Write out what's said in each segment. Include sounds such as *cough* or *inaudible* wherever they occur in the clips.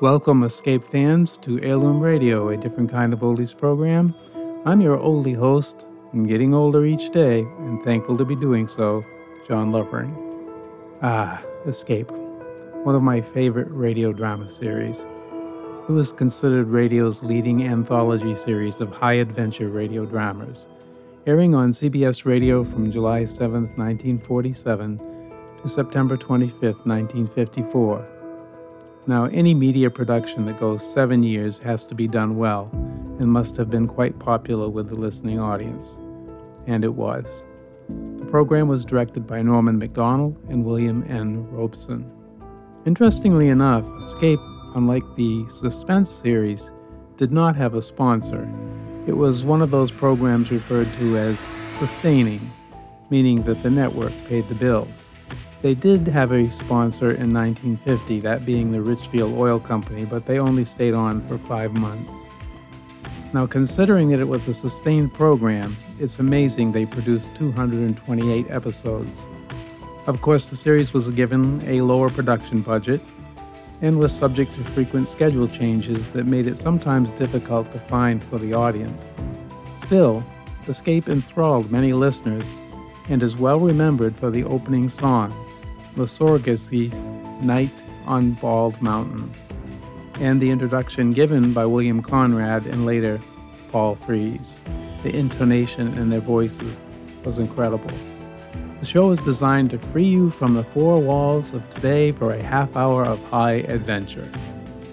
Welcome, Escape fans, to Heirloom Radio, a different kind of oldies program. I'm your oldie host, and getting older each day, and thankful to be doing so, John Lovering. Ah, Escape, one of my favorite radio drama series. It was considered radio's leading anthology series of high adventure radio dramas, airing on CBS Radio from July 7, 1947 to September 25, 1954. Now, any media production that goes seven years has to be done well and must have been quite popular with the listening audience. And it was. The program was directed by Norman Macdonnell and William N. Robson. Interestingly enough, Escape, unlike the Suspense series, did not have a sponsor. It was one of those programs referred to as sustaining, meaning that the network paid the bills. They did have a sponsor in 1950, that being the Richfield Oil Company, but they only stayed on for five months. Now, considering that it was a sustained program, it's amazing they produced 228 episodes. Of course, the series was given a lower production budget and was subject to frequent schedule changes that made it sometimes difficult to find for the audience. Still, the Escape enthralled many listeners and is well remembered for the opening song, Mussorgsky's Night on Bald Mountain, and the introduction given by William Conrad and later Paul Frees. The intonation in their voices was incredible. The show is designed to free you from the four walls of today for a half hour of high adventure.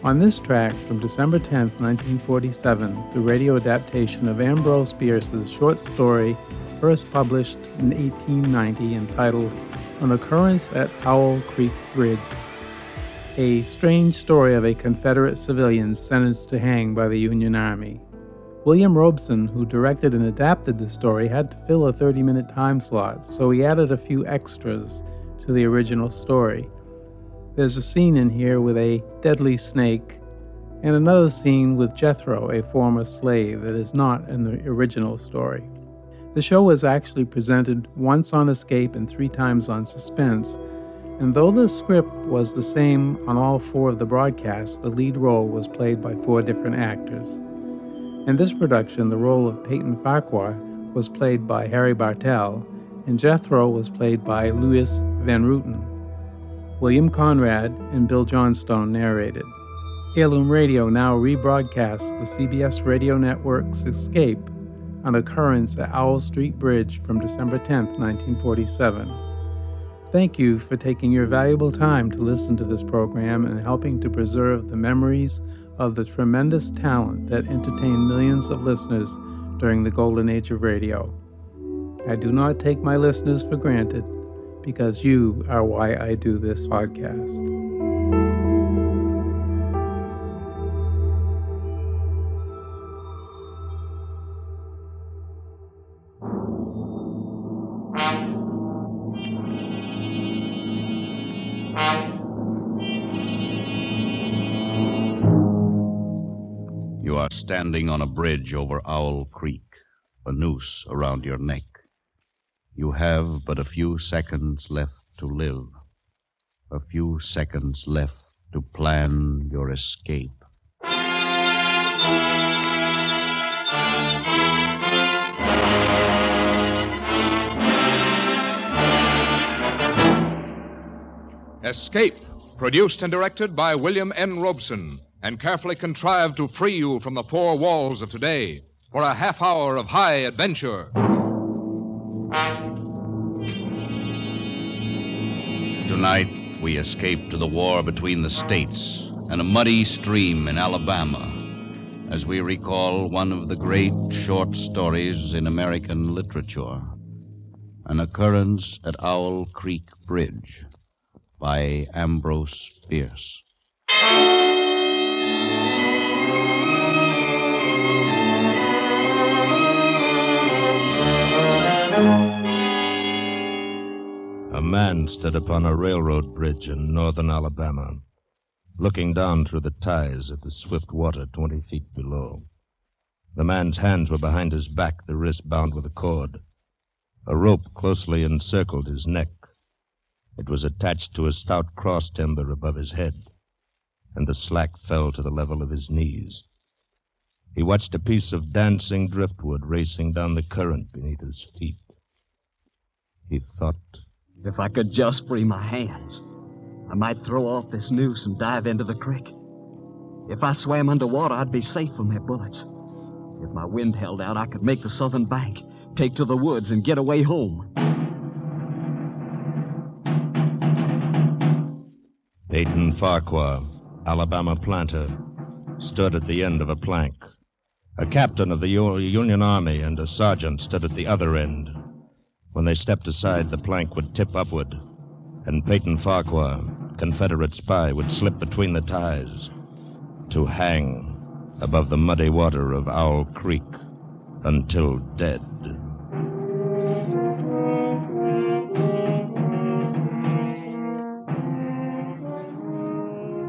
On this track from December 10, 1947, the radio adaptation of Ambrose Bierce's short story, first published in 1890, entitled An Occurrence at Owl Creek Bridge, a strange story of a Confederate civilian sentenced to hang by the Union Army. William Robson, who directed and adapted the story, had to fill a 30 minute time slot, so he added a few extras to the original story. There's a scene in here with a deadly snake, and another scene with Jethro, a former slave, that is not in the original story. The show was actually presented once on Escape and three times on Suspense, and though the script was the same on all four of the broadcasts, the lead role was played by four different actors. In this production, the role of Peyton Farquhar was played by Harry Bartell, and Jethro was played by Luis Van Rooten. William Conrad and Bill Johnstone narrated. Heirloom Radio now rebroadcasts the CBS Radio Network's Escape, an occurrence at Owl Creek Bridge from December 10, 1947. Thank you for taking your valuable time to listen to this program and helping to preserve the memories of the tremendous talent that entertained millions of listeners during the golden age of radio. I do not take my listeners for granted because you are why I do this podcast. Standing on a bridge over Owl Creek, a noose around your neck. You have but a few seconds left to live, a few seconds left to plan your escape. Escape, produced and directed by William N. Robson, and carefully contrived to free you from the four walls of today for a half hour of high adventure. Tonight, we escape to the war between the states and a muddy stream in Alabama as we recall one of the great short stories in American literature An Occurrence at Owl Creek Bridge by Ambrose Bierce. A man stood upon a railroad bridge in northern Alabama, looking down through the ties at the swift water 20 feet below. The man's hands were behind his back, the wrist bound with a cord. A rope closely encircled his neck. It was attached to a stout cross timber above his head. and the slack fell to the level of his knees. He watched a piece of dancing driftwood racing down the current beneath his feet. He thought, If I could just free my hands, I might throw off this noose and dive into the creek. If I swam underwater, I'd be safe from their bullets. If my wind held out, I could make the southern bank, take to the woods, and get away home. Peyton Farquhar, Alabama planter, stood at the end of a plank. A captain of the U- Union Army and a sergeant stood at the other end. When they stepped aside, the plank would tip upward, and Peyton Farquhar, Confederate spy, would slip between the ties to hang above the muddy water of Owl Creek until dead.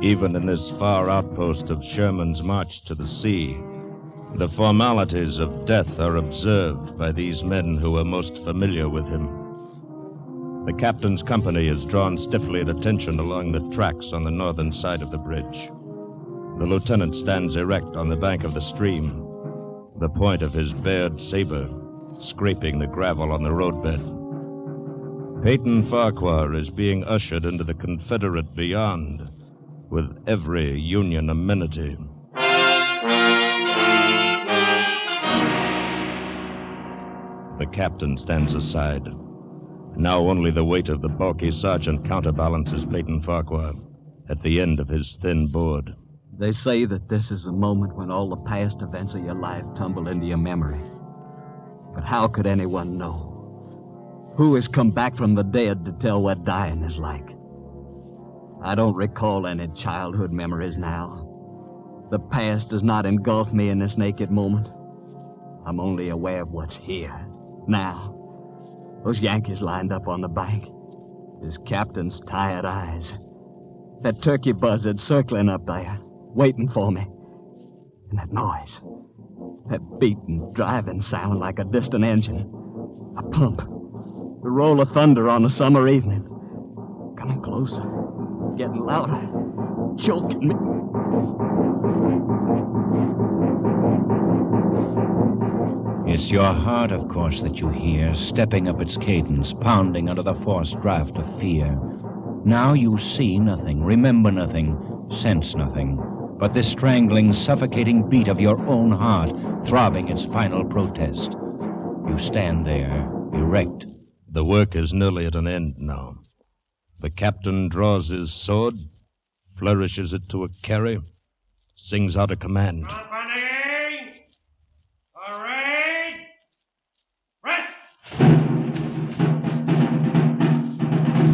Even in this far outpost of Sherman's march to the sea, the formalities of death are observed by these men who are most familiar with him. The captain's company is drawn stiffly at attention along the tracks on the northern side of the bridge. The lieutenant stands erect on the bank of the stream, the point of his bared saber scraping the gravel on the roadbed. Peyton Farquhar is being ushered into the Confederate beyond with every Union amenity. The captain stands aside. Now only the weight of the bulky sergeant counterbalances Peyton Farquhar at the end of his thin board. They say that this is a moment when all the past events of your life tumble into your memory. But how could anyone know? Who has come back from the dead to tell what dying is like? I don't recall any childhood memories now. The past does not engulf me in this naked moment. I'm only aware of what's here, now. Those Yankees lined up on the bank. His captain's tired eyes. That turkey buzzard circling up there, waiting for me. And that noise. That beating, driving sound like a distant engine. A pump. The roll of thunder on a summer evening. Coming closer. Getting louder. Choking me. It's your heart, of course, that you hear, stepping up its cadence, pounding under the forced draft of fear. Now you see nothing, remember nothing, sense nothing, but this strangling, suffocating beat of your own heart, throbbing its final protest. You stand there, erect. The work is nearly at an end now. The captain draws his sword, flourishes it to a carry, sings out a command. Company!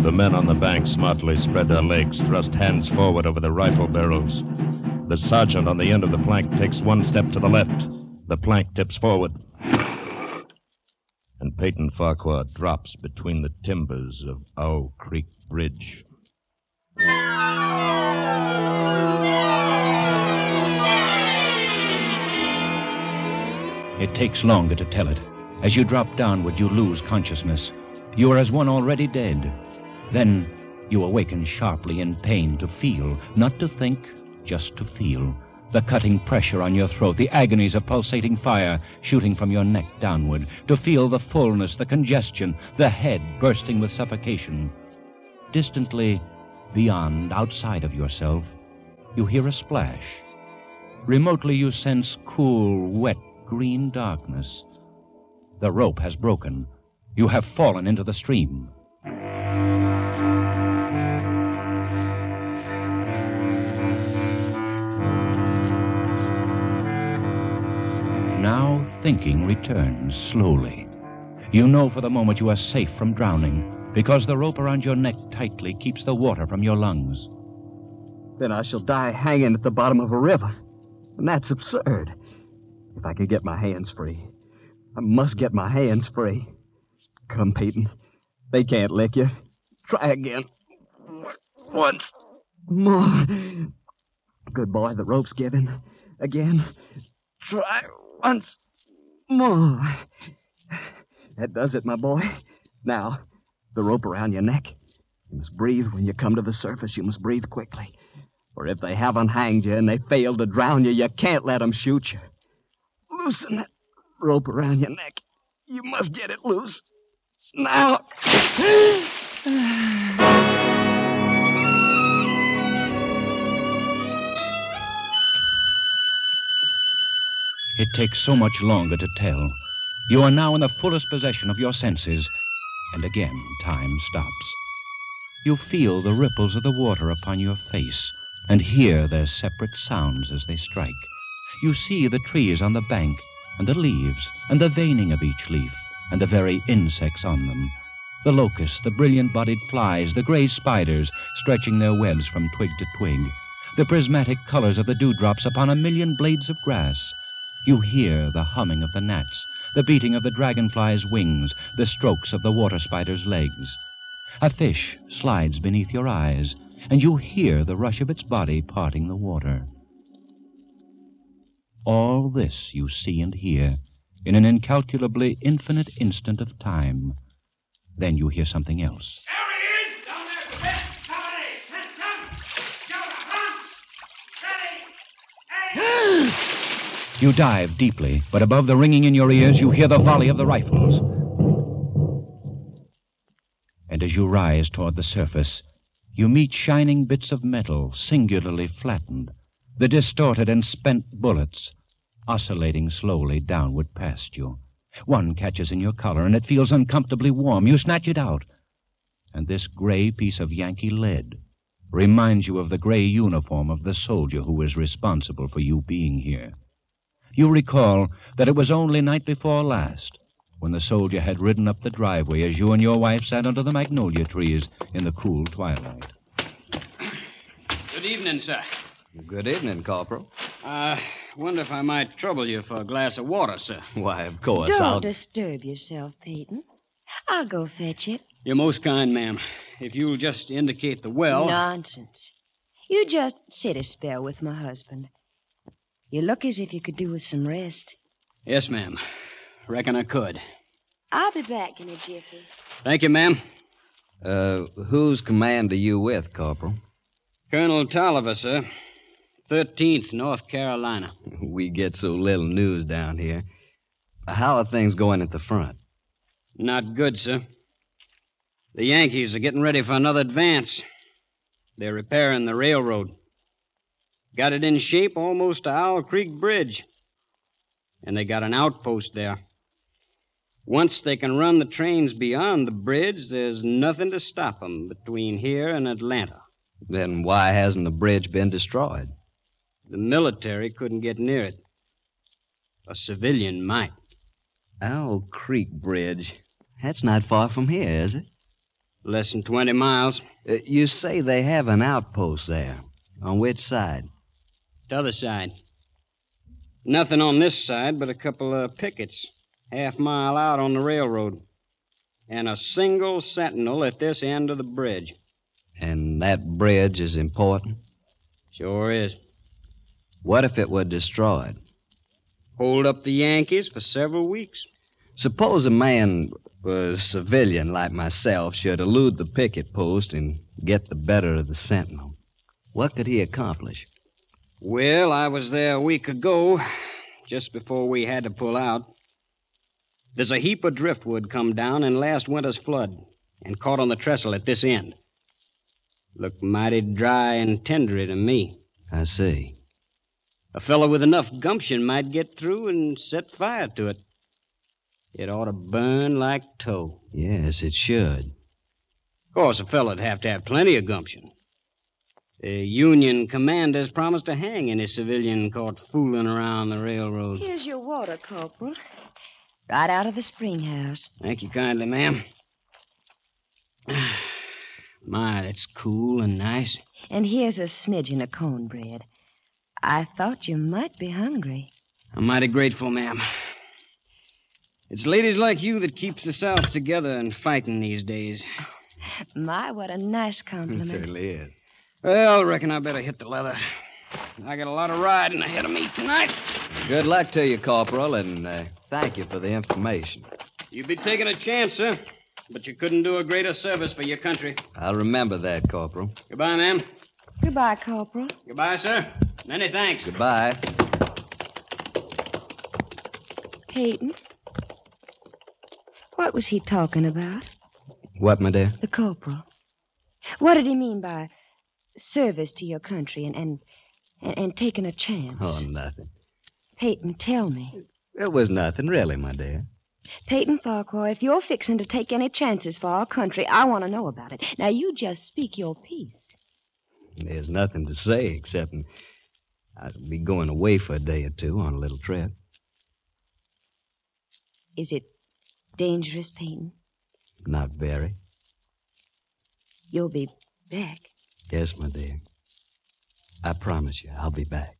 The men on the bank smartly spread their legs, thrust hands forward over the rifle barrels. The sergeant on the end of the plank takes one step to the left. The plank tips forward. And Peyton Farquhar drops between the timbers of Owl Creek Bridge. It takes longer to tell it. As you drop downward, you lose consciousness. You are as one already dead. Then you awaken sharply in pain to feel, not to think, just to feel. The cutting pressure on your throat, the agonies of pulsating fire shooting from your neck downward. To feel the fullness, the congestion, the head bursting with suffocation. Distantly, beyond, outside of yourself, you hear a splash. Remotely, you sense cool, wet, green darkness. The rope has broken. You have fallen into the stream. Thinking returns slowly. You know for the moment you are safe from drowning because the rope around your neck tightly keeps the water from your lungs. Then I shall die hanging at the bottom of a river. And that's absurd. If I could get my hands free. I must get my hands free. Come, Peyton. They can't lick you. Try again. Once more. Good boy, the rope's given. Again. Try once more. That does it, my boy. Now, the rope around your neck. You must breathe when you come to the surface. You must breathe quickly. For if they haven't hanged you and they fail to drown you, you can't let them shoot you. Loosen that rope around your neck. You must get it loose. Now. It takes so much longer to tell. You are now in the fullest possession of your senses, and again time stops. You feel the ripples of the water upon your face and hear their separate sounds as they strike. You see the trees on the bank and the leaves and the veining of each leaf and the very insects on them. The locusts, the brilliant bodied flies, the gray spiders stretching their webs from twig to twig, the prismatic colors of the dewdrops upon a million blades of grass. You hear the humming of the gnats, the beating of the dragonfly's wings, the strokes of the water spider's legs. A fish slides beneath your eyes, and you hear the rush of its body parting the water. All this you see and hear in an incalculably infinite instant of time. Then you hear something else. There he is! Down there, Quit! Somebody! Come, come! Jonah, come! Ready! Hey! You dive deeply, but above the ringing in your ears, you hear the volley of the rifles. And as you rise toward the surface, you meet shining bits of metal, singularly flattened, the distorted and spent bullets, oscillating slowly downward past you. One catches in your collar, and it feels uncomfortably warm. You snatch it out. And this gray piece of Yankee lead reminds you of the gray uniform of the soldier who is responsible for you being here. You recall that it was only night before last when the soldier had ridden up the driveway as you and your wife sat under the magnolia trees in the cool twilight. Good evening, sir. Good evening, Corporal. Uh, wonder if I might trouble you for a glass of water, sir. Why, of course, Don't I'll. disturb yourself, Peyton. I'll go fetch it. You're most kind, ma'am. If you'll just indicate the well. Nonsense. You just sit a spell with my husband. You look as if you could do with some rest. Yes, ma'am. Reckon I could. I'll be back in a jiffy. Thank you, ma'am. Uh, whose command are you with, Corporal? Colonel Tolliver, sir. 13th North Carolina. We get so little news down here. How are things going at the front? Not good, sir. The Yankees are getting ready for another advance. They're repairing the railroad. Got it in shape almost to Owl Creek Bridge. And they got an outpost there. Once they can run the trains beyond the bridge, there's nothing to stop 'em between here and Atlanta. Then why hasn't the bridge been destroyed? The military couldn't get near it. A civilian might. Owl Creek Bridge. That's not far from here, is it? Less than 20 miles. Uh, you say they have an outpost there. On which side? T'other side. Nothing on this side but a couple of pickets, half mile out on the railroad. And a single sentinel at this end of the bridge. And that bridge is important? Sure is. What if it were destroyed? Hold up the Yankees for several weeks. Suppose a man, a civilian like myself, should elude the picket post and get the better of the sentinel. What could he accomplish? Well, I was there a week ago, just before we had to pull out. There's a heap of driftwood come down in last winter's flood and caught on the trestle at this end. Looked mighty dry and tendery to me. I see. A fellow with enough gumption might get through and set fire to it. It ought to burn like tow. Yes, it should. Of course, a fellow'd have to have plenty of gumption. The Union commander's promised to hang any civilian caught fooling around the railroad. Here's your water, Corporal. Right out of the spring house. Thank you kindly, ma'am. *sighs* My, that's cool and nice. And here's a smidgen of cornbread. I thought you might be hungry. I'm mighty grateful, ma'am. It's ladies like you that keeps the South together and fighting these days. My, what a nice compliment. certainly is. Well, reckon I better hit the leather. I got a lot of riding ahead of me tonight. Good luck to you, Corporal, and uh, thank you for the information. You'd be taking a chance, sir. But you couldn't do a greater service for your country. I'll remember that, Corporal. Goodbye, ma'am. Goodbye, Corporal. Goodbye, sir. Many thanks. Goodbye. Peyton. What was he talking about? What, my dear? The corporal. What did he mean by service to your country and and, and, and taking a chance? Oh, nothing. Peyton, tell me. It was nothing, really, my dear. Peyton Farquhar, if you're fixing to take any chances for our country, I want to know about it. Now, you just speak your piece. There's nothing to say except I'll be going away for a day or two on a little trip. Is it dangerous, Peyton? Not very. You'll be back. Yes, my dear. I promise you, I'll be back.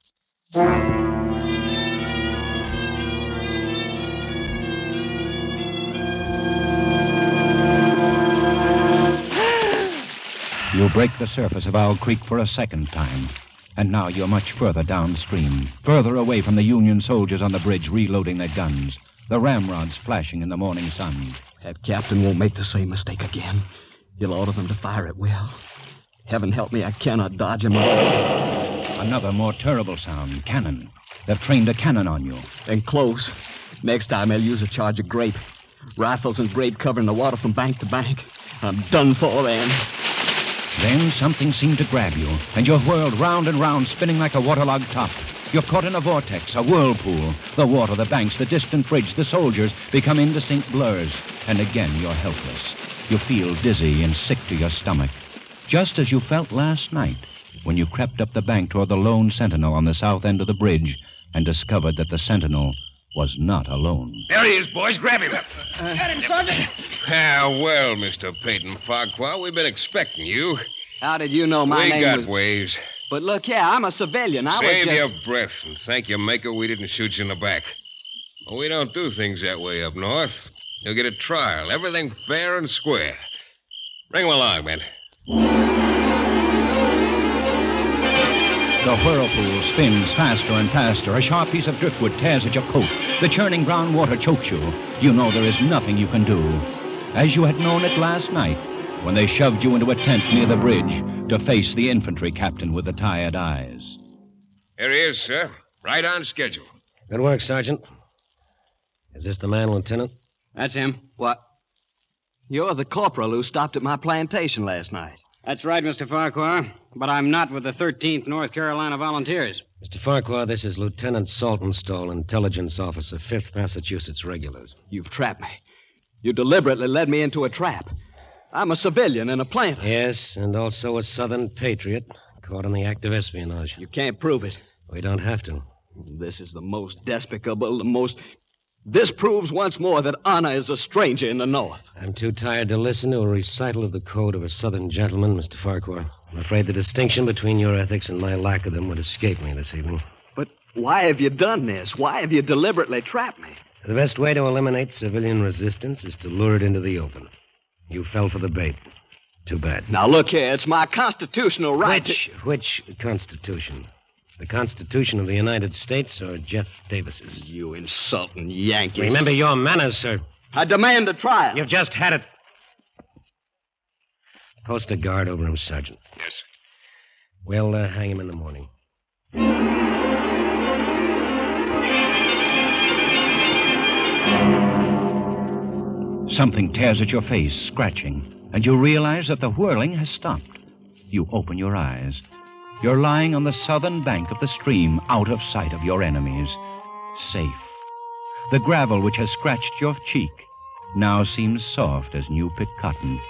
You break the surface of Owl Creek for a second time. And now you're much further downstream, further away from the Union soldiers on the bridge reloading their guns, the ramrods flashing in the morning sun. That captain won't make the same mistake again. He'll order them to fire at will. Heaven help me, I cannot dodge him. Another more terrible sound cannon. They've trained a cannon on you. And close. Next time I'll use a charge of grape. Rifles and grape covering the water from bank to bank. I'm done for then. Then something seemed to grab you, and you're whirled round and round, spinning like a waterlogged top. You're caught in a vortex, a whirlpool. The water, the banks, the distant bridge, the soldiers become indistinct blurs. And again, you're helpless. You feel dizzy and sick to your stomach. Just as you felt last night when you crept up the bank toward the lone sentinel on the south end of the bridge and discovered that the sentinel was not alone. There he is, boys. Grab him. Get him, Sergeant. Ah, well, Mr. Peyton Farquhar, we've been expecting you. How did you know my we name got was... ways. But look here, I'm a civilian. I Save was just... your breath and thank your maker we didn't shoot you in the back. Well, we don't do things that way up north. You'll get a trial, everything fair and square. Bring him along, man. The whirlpool spins faster and faster. A sharp piece of driftwood tears at your coat. The churning brown water chokes you. You know there is nothing you can do. As you had known it last night, when they shoved you into a tent near the bridge to face the infantry captain with the tired eyes. Here he is, sir. Right on schedule. Good work, Sergeant. Is this the man, Lieutenant? That's him. What? You're the corporal who stopped at my plantation last night. That's right, Mr. Farquhar. But I'm not with the 13th North Carolina Volunteers. Mr. Farquhar, this is Lieutenant Saltonstall, intelligence officer, 5th Massachusetts Regulars. You've trapped me. You deliberately led me into a trap. I'm a civilian and a planter. Yes, and also a Southern patriot, caught in the act of espionage. You can't prove it. We don't have to. This is the most despicable, the most. This proves once more that Anna is a stranger in the North. I'm too tired to listen to a recital of the code of a Southern gentleman, Mr. Farquhar. I'm afraid the distinction between your ethics and my lack of them would escape me this evening. But why have you done this? Why have you deliberately trapped me? The best way to eliminate civilian resistance is to lure it into the open. You fell for the bait. Too bad. Now look here, it's my constitutional right. Which, which Constitution? The Constitution of the United States or Jeff Davis's? You insulting Yankees. Remember your manners, sir. I demand a trial. You've just had it. Post a guard over him, Sergeant. Yes. We'll uh, hang him in the morning. Something tears at your face, scratching, and you realize that the whirling has stopped. You open your eyes. You're lying on the southern bank of the stream, out of sight of your enemies. Safe. The gravel which has scratched your cheek now seems soft as new picked cotton.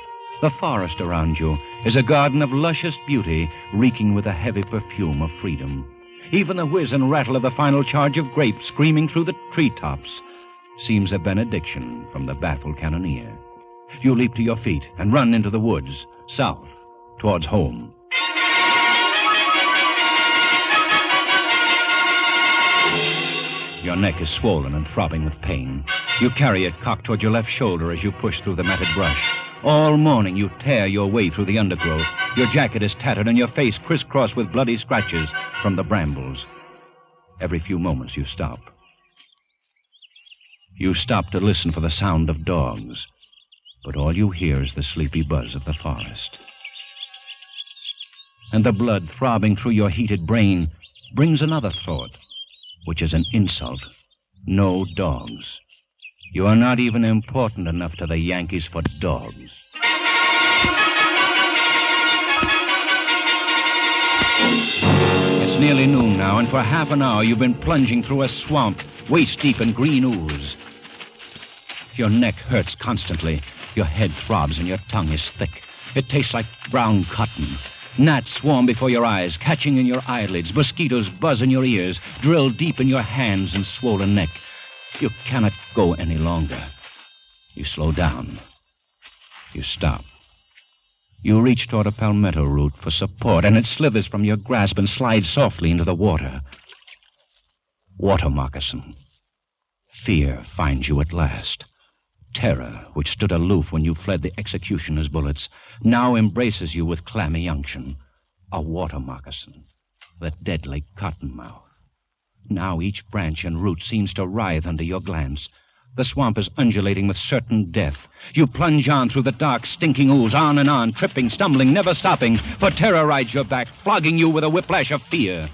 The forest around you is a garden of luscious beauty, reeking with a heavy perfume of freedom. Even the whiz and rattle of the final charge of grape screaming through the treetops seems a benediction from the baffled cannoneer. You leap to your feet and run into the woods, south, towards home. Your neck is swollen and throbbing with pain. You carry it cocked toward your left shoulder as you push through the matted brush. All morning you tear your way through the undergrowth. Your jacket is tattered and your face crisscrossed with bloody scratches from the brambles. Every few moments you stop. You stop to listen for the sound of dogs, but all you hear is the sleepy buzz of the forest. and the blood throbbing through your heated brain brings another thought, which is an insult. No dogs. You are not even important enough to the Yankees for dogs. It's nearly noon now, and for half an hour you've been plunging through a swamp, waist deep in green ooze. Your neck hurts constantly. Your head throbs and your tongue is thick. It tastes like brown cotton. Gnats swarm before your eyes, catching in your eyelids. Mosquitoes buzz in your ears, drill deep in your hands and swollen neck. You cannot go any longer. You slow down. You stop. You reach toward a palmetto root for support, and it slithers from your grasp and slides softly into the water. Water moccasin. Fear finds you at last. Terror, which stood aloof when you fled the executioner's bullets, now embraces you with clammy unction. A water moccasin. The deadly cottonmouth. Now each branch and root seems to writhe under your glance. The swamp is undulating with certain death. You plunge on through the dark, stinking ooze, on and on, tripping, stumbling, never stopping, for terror rides your back, flogging you with a whiplash of fear.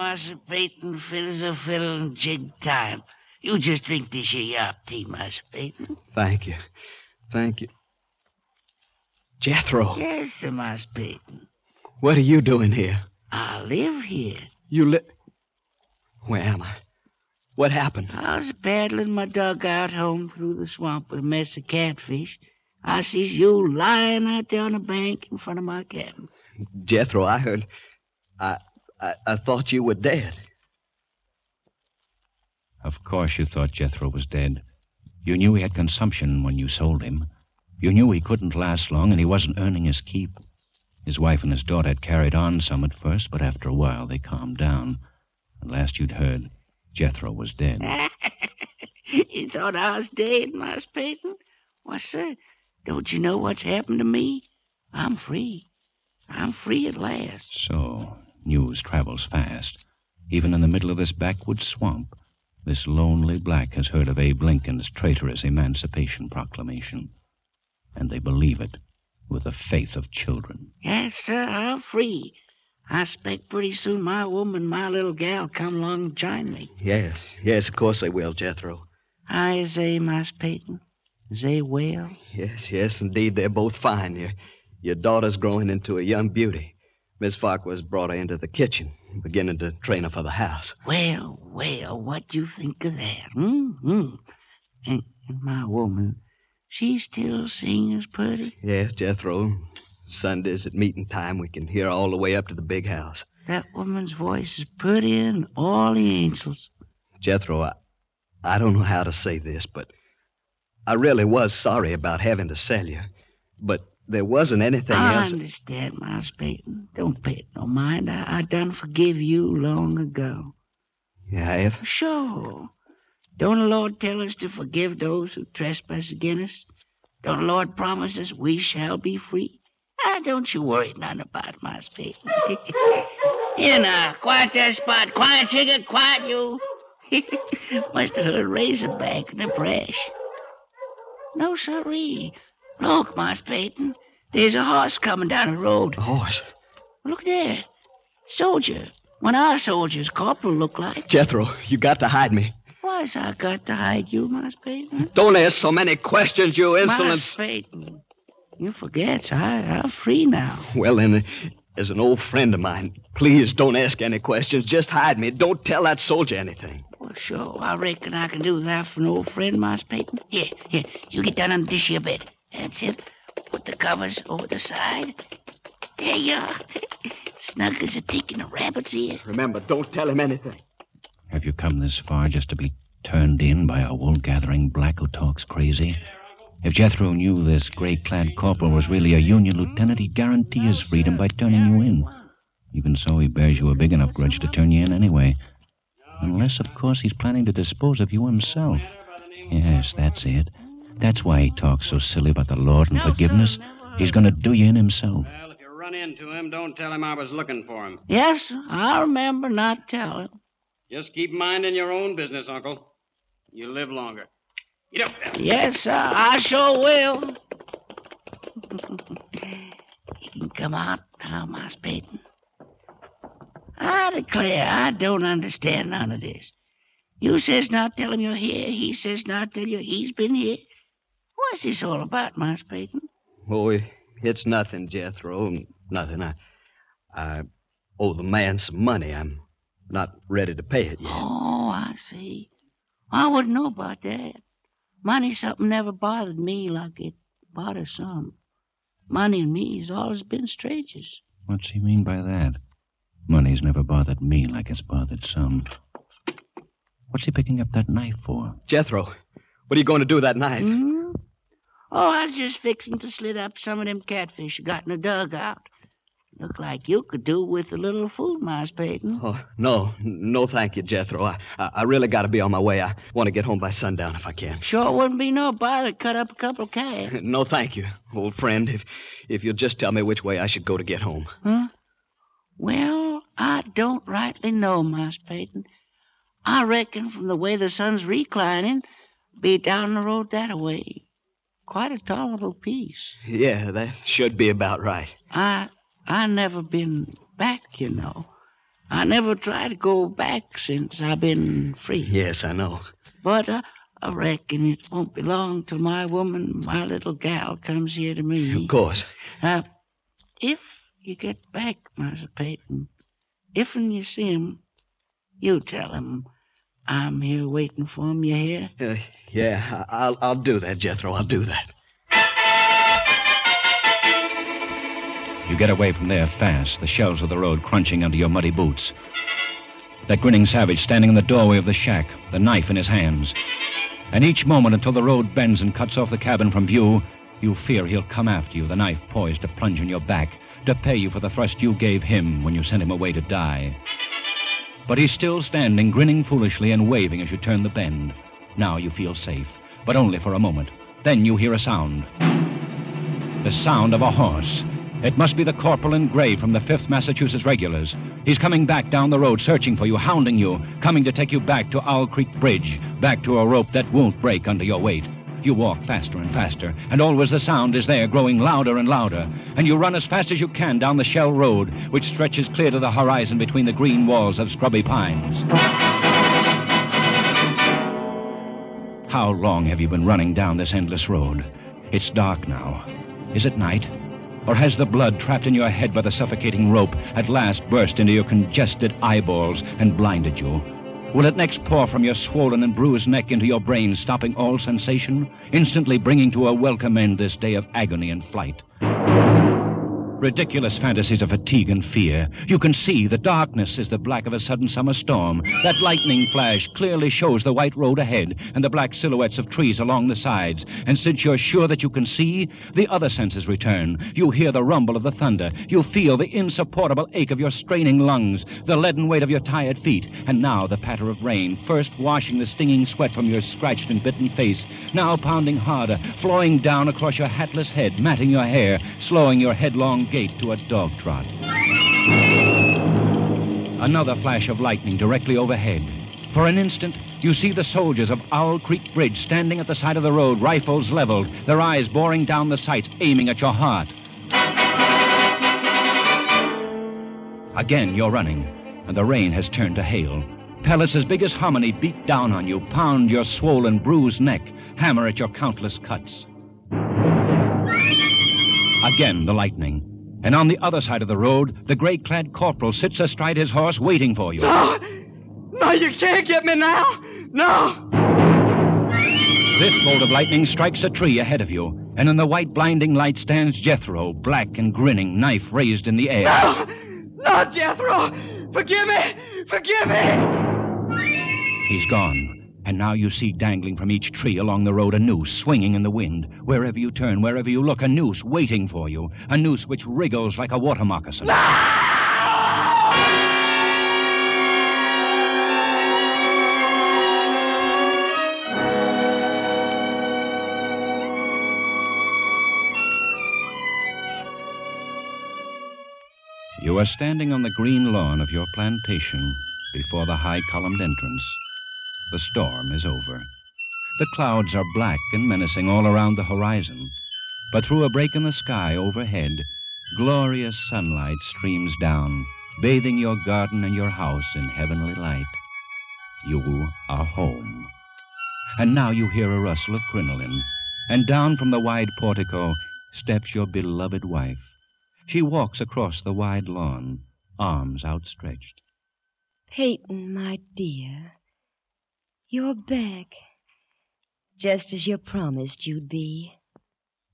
Master Peyton fit as a fiddle and jig time. You just drink this here yop tea, Master Peyton. Thank you. Thank you. Jethro, Yes, sir, Master Peyton. what are you doing here? I live here. You live. Where am I? What happened? I was paddling my dugout home through the swamp with a mess of catfish. I sees you lying out there on the bank in front of my cabin. Jethro, I heard. I, I, I thought you were dead. Of course you thought Jethro was dead. You knew he had consumption when you sold him. You knew he couldn't last long and he wasn't earning his keep. His wife and his daughter had carried on some at first, but after a while they calmed down. And last you'd heard, Jethro was dead. *laughs* you thought I was dead, Master Peyton? Why, sir, don't you know what's happened to me? I'm free. I'm free at last. So, news travels fast. Even in the middle of this backwoods swamp, this lonely black has heard of Abe Lincoln's traitorous Emancipation Proclamation. And they believe it with the faith of children. Yes, sir, I'm free. I expect pretty soon my woman, my little gal, come along and join me. Yes, yes, of course they will, Jethro. Hi, is they, Master Peyton? Is they well? Yes, yes, indeed, they're both fine. Your, your daughter's growing into a young beauty. Miss Farquhar's brought her into the kitchen, beginning to train her for the house. Well, well, what you think of that? Mm-hmm. And, and my woman, she still sings pretty? Yes, Jethro. Sundays at meeting time, we can hear all the way up to the big house. That woman's voice is prettier than all the angels. Jethro, I, I don't know how to say this, but I really was sorry about having to sell you. But there wasn't anything I else. I understand, Miles Peyton. Don't pay it no mind. I, I done forgive you long ago. You have? Sure. Don't the Lord tell us to forgive those who trespass against us? Don't the Lord promise us we shall be free? Ah, don't you worry none about Miles Peyton. Here *laughs* now, quiet that spot. Quiet, chicken, quiet you. *laughs* Must have heard Razorback in the brush. No, sirree. Look, Miles Peyton. There's a horse coming down the road. A horse? Look there. Soldier. One of our soldiers, Corporal, look like. Jethro, you got to hide me. Why's I got to hide you, Miles Peyton? Don't ask so many questions, you Miles insolence. Peyton. You forget, I, I'm free now. Well, then, as an old friend of mine, please don't ask any questions. Just hide me. Don't tell that soldier anything. Well, sure, I reckon I can do that for an old friend, Miles Peyton. Here, here, you get down on this here bed. That's it. Put the covers over the side. There you are. *laughs* Snug as a tick in a rabbit's ear. Remember, don't tell him anything. Have you come this far just to be turned in by a wool gathering black who talks crazy? If Jethro knew this gray clad corporal was really a Union lieutenant, he'd guarantee his freedom by turning you in. Even so, he bears you a big enough grudge to turn you in anyway. Unless, of course, he's planning to dispose of you himself. Yes, that's it. That's why he talks so silly about the Lord and forgiveness. He's going to do you in himself. Well, if you run into him, don't tell him I was looking for him. Yes, sir. I remember not telling. Just keep minding your own business, Uncle. You live longer. Get up there. Yes, sir. I sure will. you *laughs* can come out now, Miss Peyton. I declare, I don't understand none of this. You says not tell him you're here. He says not tell you he's been here. What's this all about, Miss Peyton? Oh, it's nothing, Jethro. Nothing. I, I owe the man some money. I'm not ready to pay it yet. Oh, I see. I wouldn't know about that. Money something never bothered me like it bothers some. Money and me has always been strangers. What's he mean by that? Money's never bothered me like it's bothered some. What's he picking up that knife for? Jethro, what are you going to do with that knife? Hmm? Oh, I was just fixing to slit up some of them catfish you got in the dugout. Look like you could do with a little food, Miss Peyton. Oh, no. No, thank you, Jethro. I, I, I really got to be on my way. I want to get home by sundown if I can. Sure wouldn't be no bother to cut up a couple of calves. *laughs* No, thank you, old friend. If, if you'll just tell me which way I should go to get home. Huh? Well, I don't rightly know, Miss Peyton. I reckon from the way the sun's reclining, be down the road that way. Quite a tolerable piece. Yeah, that should be about right. I I never been back, you know. I never tried to go back since I've been free. Yes, I know. But uh, I reckon it won't be long till my woman, my little gal, comes here to me. Of course. Uh, if you get back, Master Peyton, if and you see him, you tell him I'm here waiting for him. You hear? Uh, yeah, I- I'll, I'll do that, Jethro. I'll do that. You get away from there fast, the shells of the road crunching under your muddy boots. That grinning savage standing in the doorway of the shack, the knife in his hands. And each moment until the road bends and cuts off the cabin from view, you fear he'll come after you, the knife poised to plunge in your back, to pay you for the thrust you gave him when you sent him away to die. But he's still standing, grinning foolishly and waving as you turn the bend. Now you feel safe, but only for a moment. Then you hear a sound. The sound of a horse. It must be the corporal in gray from the 5th Massachusetts Regulars. He's coming back down the road, searching for you, hounding you, coming to take you back to Owl Creek Bridge, back to a rope that won't break under your weight. You walk faster and faster, and always the sound is there, growing louder and louder. And you run as fast as you can down the Shell Road, which stretches clear to the horizon between the green walls of scrubby pines. How long have you been running down this endless road? It's dark now. Is it night? Or has the blood trapped in your head by the suffocating rope at last burst into your congested eyeballs and blinded you? Will it next pour from your swollen and bruised neck into your brain, stopping all sensation, instantly bringing to a welcome end this day of agony and flight? Ridiculous fantasies of fatigue and fear. You can see the darkness is the black of a sudden summer storm. That lightning flash clearly shows the white road ahead and the black silhouettes of trees along the sides. And since you're sure that you can see, the other senses return. You hear the rumble of the thunder. You feel the insupportable ache of your straining lungs, the leaden weight of your tired feet, and now the patter of rain, first washing the stinging sweat from your scratched and bitten face, now pounding harder, flowing down across your hatless head, matting your hair, slowing your headlong gait to a dog trot. Another flash of lightning directly overhead. For an instant, you see the soldiers of Owl Creek Bridge standing at the side of the road, rifles leveled, their eyes boring down the sights, aiming at your heart. Again, you're running, and the rain has turned to hail. Pellets as big as hominy beat down on you, pound your swollen, bruised neck, hammer at your countless cuts. Again, the lightning. And on the other side of the road, the gray clad corporal sits astride his horse waiting for you. No! No, you can't get me now! No! This bolt of lightning strikes a tree ahead of you, and in the white blinding light stands Jethro, black and grinning, knife raised in the air. No! No, Jethro! Forgive me! Forgive me! He's gone. And now you see dangling from each tree along the road a noose swinging in the wind. Wherever you turn, wherever you look, a noose waiting for you. A noose which wriggles like a water moccasin. You are standing on the green lawn of your plantation before the high columned entrance. The storm is over. The clouds are black and menacing all around the horizon, but through a break in the sky overhead, glorious sunlight streams down, bathing your garden and your house in heavenly light. You are home. And now you hear a rustle of crinoline, and down from the wide portico steps your beloved wife. She walks across the wide lawn, arms outstretched. Peyton, my dear, you're back. Just as you promised you'd be.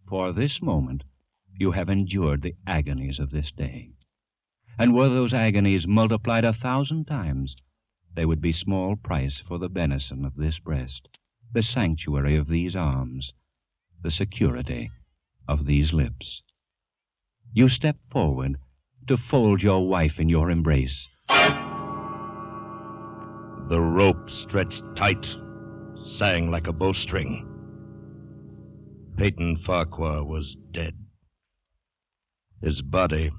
For this moment, you have endured the agonies of this day. And were those agonies multiplied a thousand times, they would be small price for the benison of this breast, the sanctuary of these arms, the security of these lips. You step forward to fold your wife in your embrace. The rope stretched tight, sang like a bowstring. Peyton Farquhar was dead. His body,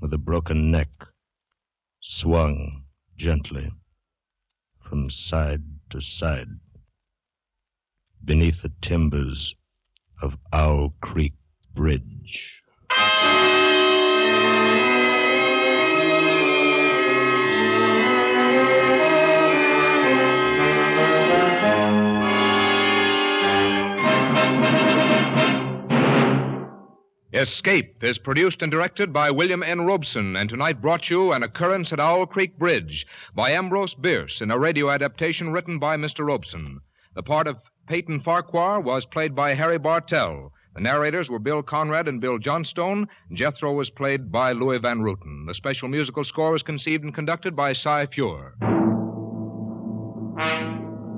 with a broken neck, swung gently from side to side beneath the timbers of Owl Creek Bridge. Escape is produced and directed by William N. Robson, and tonight brought you an occurrence at Owl Creek Bridge by Ambrose Bierce in a radio adaptation written by Mr. Robson. The part of Peyton Farquhar was played by Harry Bartell. The narrators were Bill Conrad and Bill Johnstone. Jethro was played by Luis Van Rooten. The special musical score was conceived and conducted by Cy Feuer.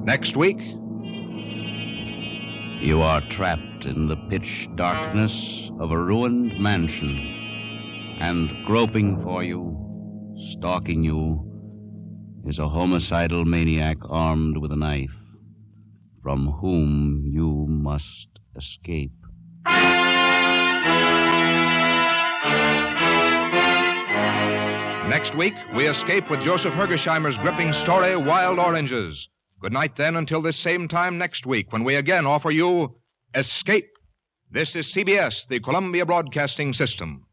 Next week, You are trapped in the pitch darkness of a ruined mansion, and groping for you, stalking you, is a homicidal maniac armed with a knife, from whom you must escape. Next week, we escape with Joseph Hergesheimer's gripping story, Wild Oranges. Good night, then, until this same time next week, when we again offer you Escape. This is CBS, the Columbia Broadcasting System.